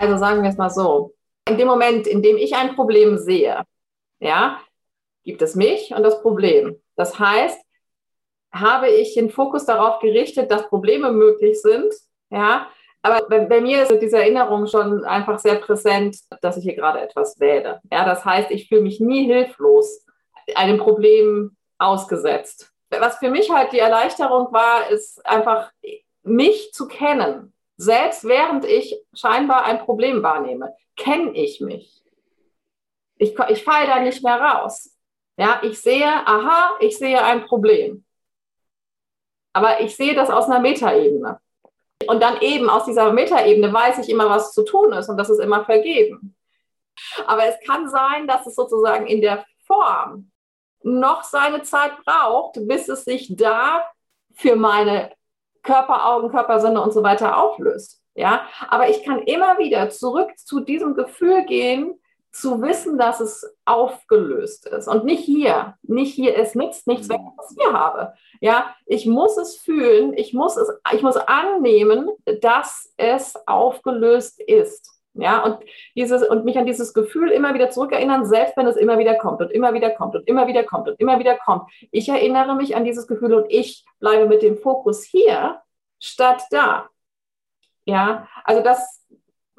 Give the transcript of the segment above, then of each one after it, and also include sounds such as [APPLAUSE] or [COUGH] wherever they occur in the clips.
Also sagen wir es mal so. In dem Moment, in dem ich ein Problem sehe, ja, gibt es mich und das Problem. Das heißt, habe ich den Fokus darauf gerichtet, dass Probleme möglich sind, ja, aber bei, bei, mir ist diese Erinnerung schon einfach sehr präsent, dass ich hier gerade etwas wähle. Ja, das heißt, ich fühle mich nie hilflos einem Problem ausgesetzt. Was für mich halt die Erleichterung war, ist einfach mich zu kennen. Selbst während ich scheinbar ein Problem wahrnehme, kenne ich mich. Ich, ich falle da nicht mehr raus. Ja, ich sehe, aha, ich sehe ein Problem. Aber ich sehe das aus einer Metaebene. Und dann eben aus dieser Metaebene weiß ich immer, was zu tun ist und das ist immer vergeben. Aber es kann sein, dass es sozusagen in der Form noch seine Zeit braucht, bis es sich da für meine Körper, Augen, Körpersinne und so weiter auflöst. Ja, aber ich kann immer wieder zurück zu diesem Gefühl gehen, zu wissen, dass es aufgelöst ist und nicht hier, nicht hier, es nützt nichts, wenn ich es hier habe. Ja, ich muss es fühlen, ich muss es, ich muss annehmen, dass es aufgelöst ist. Ja, und dieses, und mich an dieses Gefühl immer wieder zurückerinnern, selbst wenn es immer wieder kommt und immer wieder kommt und immer wieder kommt und immer wieder kommt. Ich erinnere mich an dieses Gefühl und ich bleibe mit dem Fokus hier statt da. Ja, also das,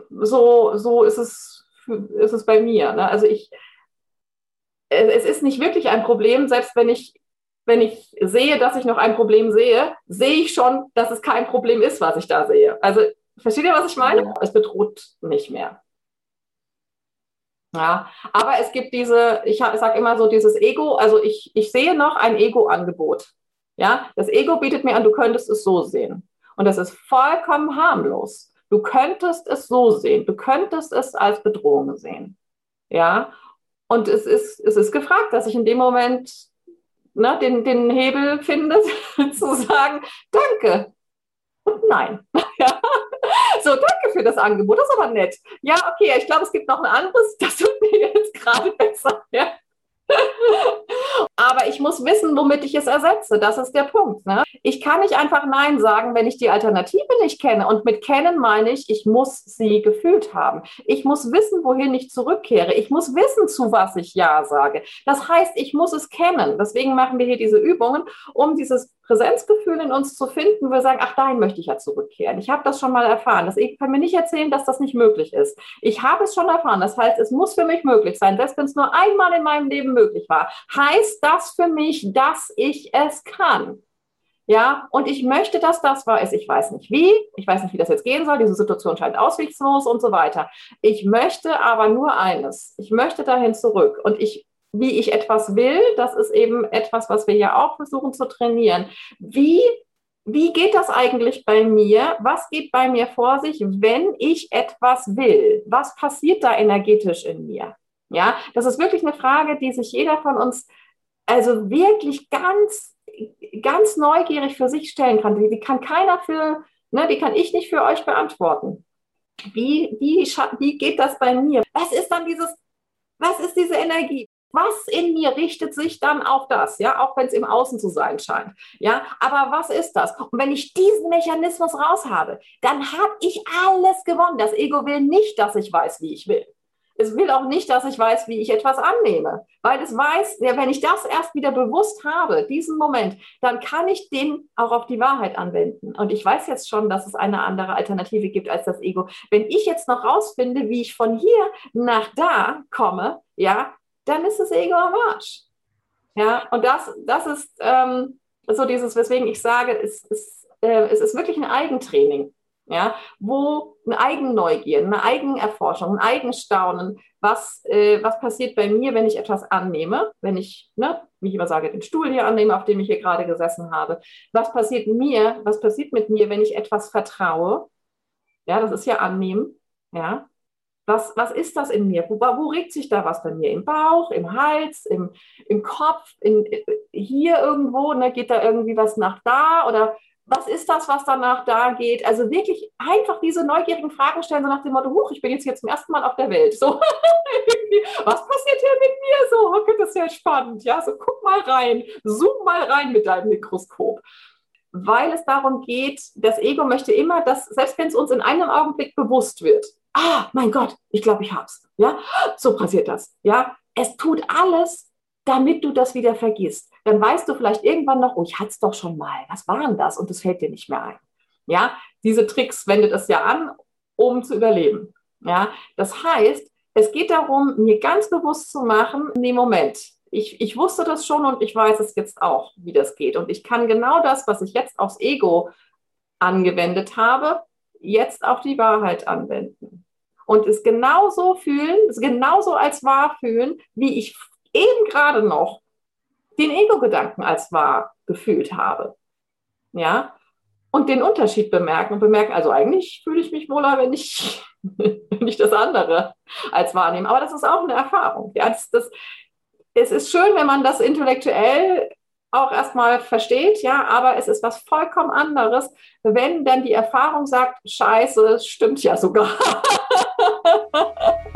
so, so ist es ist es bei mir. Ne? Also ich, es ist nicht wirklich ein Problem, selbst wenn ich, wenn ich sehe, dass ich noch ein Problem sehe, sehe ich schon, dass es kein Problem ist, was ich da sehe. Also versteht ihr, was ich meine? Es bedroht nicht mehr. Ja, aber es gibt diese, ich sage immer so, dieses Ego, also ich, ich sehe noch ein Ego-Angebot. Ja, das Ego bietet mir an, du könntest es so sehen. Und das ist vollkommen harmlos. Du könntest es so sehen, du könntest es als Bedrohung sehen. Ja, und es ist, es ist gefragt, dass ich in dem Moment ne, den, den Hebel finde, [LAUGHS] zu sagen, danke und nein. [LAUGHS] ja. So, danke für das Angebot, das ist aber nett. Ja, okay, ich glaube, es gibt noch ein anderes, [LAUGHS] das tut mir jetzt gerade besser. Ja. [LAUGHS] Aber ich muss wissen, womit ich es ersetze. Das ist der Punkt. Ne? Ich kann nicht einfach Nein sagen, wenn ich die Alternative nicht kenne. Und mit kennen meine ich, ich muss sie gefühlt haben. Ich muss wissen, wohin ich zurückkehre. Ich muss wissen, zu was ich Ja sage. Das heißt, ich muss es kennen. Deswegen machen wir hier diese Übungen, um dieses Präsenzgefühl in uns zu finden, wo wir sagen, ach, dahin möchte ich ja zurückkehren. Ich habe das schon mal erfahren. Das, ich kann mir nicht erzählen, dass das nicht möglich ist. Ich habe es schon erfahren. Das heißt, es muss für mich möglich sein. Selbst wenn es nur einmal in meinem Leben möglich war, heißt das für mich, dass ich es kann. Ja, und ich möchte, dass das wahr ist. Ich weiß nicht wie, ich weiß nicht, wie das jetzt gehen soll. Diese Situation scheint ausweglos und so weiter. Ich möchte aber nur eines. Ich möchte dahin zurück. Und ich wie ich etwas will, das ist eben etwas, was wir ja auch versuchen zu trainieren. Wie, wie geht das eigentlich bei mir? Was geht bei mir vor sich, wenn ich etwas will? Was passiert da energetisch in mir? Ja, das ist wirklich eine Frage, die sich jeder von uns also wirklich ganz, ganz neugierig für sich stellen kann. Die, die kann keiner für, ne, die kann ich nicht für euch beantworten. Wie, wie, wie geht das bei mir? Was ist dann dieses, was ist diese Energie? Was in mir richtet sich dann auf das, ja, auch wenn es im Außen zu sein scheint, ja, aber was ist das? Und wenn ich diesen Mechanismus raus habe, dann habe ich alles gewonnen. Das Ego will nicht, dass ich weiß, wie ich will. Es will auch nicht, dass ich weiß, wie ich etwas annehme, weil es weiß, wenn ich das erst wieder bewusst habe, diesen Moment, dann kann ich den auch auf die Wahrheit anwenden. Und ich weiß jetzt schon, dass es eine andere Alternative gibt als das Ego. Wenn ich jetzt noch rausfinde, wie ich von hier nach da komme, ja, dann ist das Ego am Arsch. Ja, und das, das ist ähm, so dieses, weswegen ich sage, es, es, äh, es ist wirklich ein Eigentraining. Ja, wo eine Eigenneugier, eine Eigenerforschung, ein Eigenstaunen, was, äh, was passiert bei mir, wenn ich etwas annehme, wenn ich, ne, wie ich immer sage, den Stuhl hier annehme, auf dem ich hier gerade gesessen habe. Was passiert mir, was passiert mit mir, wenn ich etwas vertraue? Ja, das ist ja annehmen. Ja, was, was ist das in mir? Wo, wo regt sich da was bei mir? Im Bauch, im Hals, im, im Kopf, in, hier irgendwo? Ne? Geht da irgendwie was nach da? Oder was ist das, was danach da geht? Also wirklich einfach diese neugierigen Fragen stellen, so nach dem Motto, huch, ich bin jetzt hier zum ersten Mal auf der Welt. So, [LAUGHS] was passiert hier mit mir? So, okay, das ist ja spannend. Ja, so guck mal rein, zoom mal rein mit deinem Mikroskop. Weil es darum geht, das Ego möchte immer, dass, selbst wenn es uns in einem Augenblick bewusst wird, ah, mein Gott, ich glaube, ich hab's. Ja, so passiert das. Ja, es tut alles, damit du das wieder vergisst. Dann weißt du vielleicht irgendwann noch, oh, ich hatte es doch schon mal. Was war denn das? Und es fällt dir nicht mehr ein. Ja, diese Tricks wendet es ja an, um zu überleben. Ja, das heißt, es geht darum, mir ganz bewusst zu machen, nee, Moment, ich, ich wusste das schon und ich weiß es jetzt auch, wie das geht. Und ich kann genau das, was ich jetzt aufs Ego angewendet habe, jetzt auf die Wahrheit anwenden. Und es genauso fühlen, es genauso als wahr fühlen, wie ich eben gerade noch den Ego-Gedanken als wahr gefühlt habe. Ja, und den Unterschied bemerken und bemerken, also eigentlich fühle ich mich wohler, wenn ich, [LAUGHS] wenn ich das andere als wahrnehme. Aber das ist auch eine Erfahrung. Ja, das, das, es ist schön, wenn man das intellektuell auch erstmal versteht, ja, aber es ist was vollkommen anderes, wenn dann die Erfahrung sagt, scheiße, es stimmt ja sogar. [LAUGHS]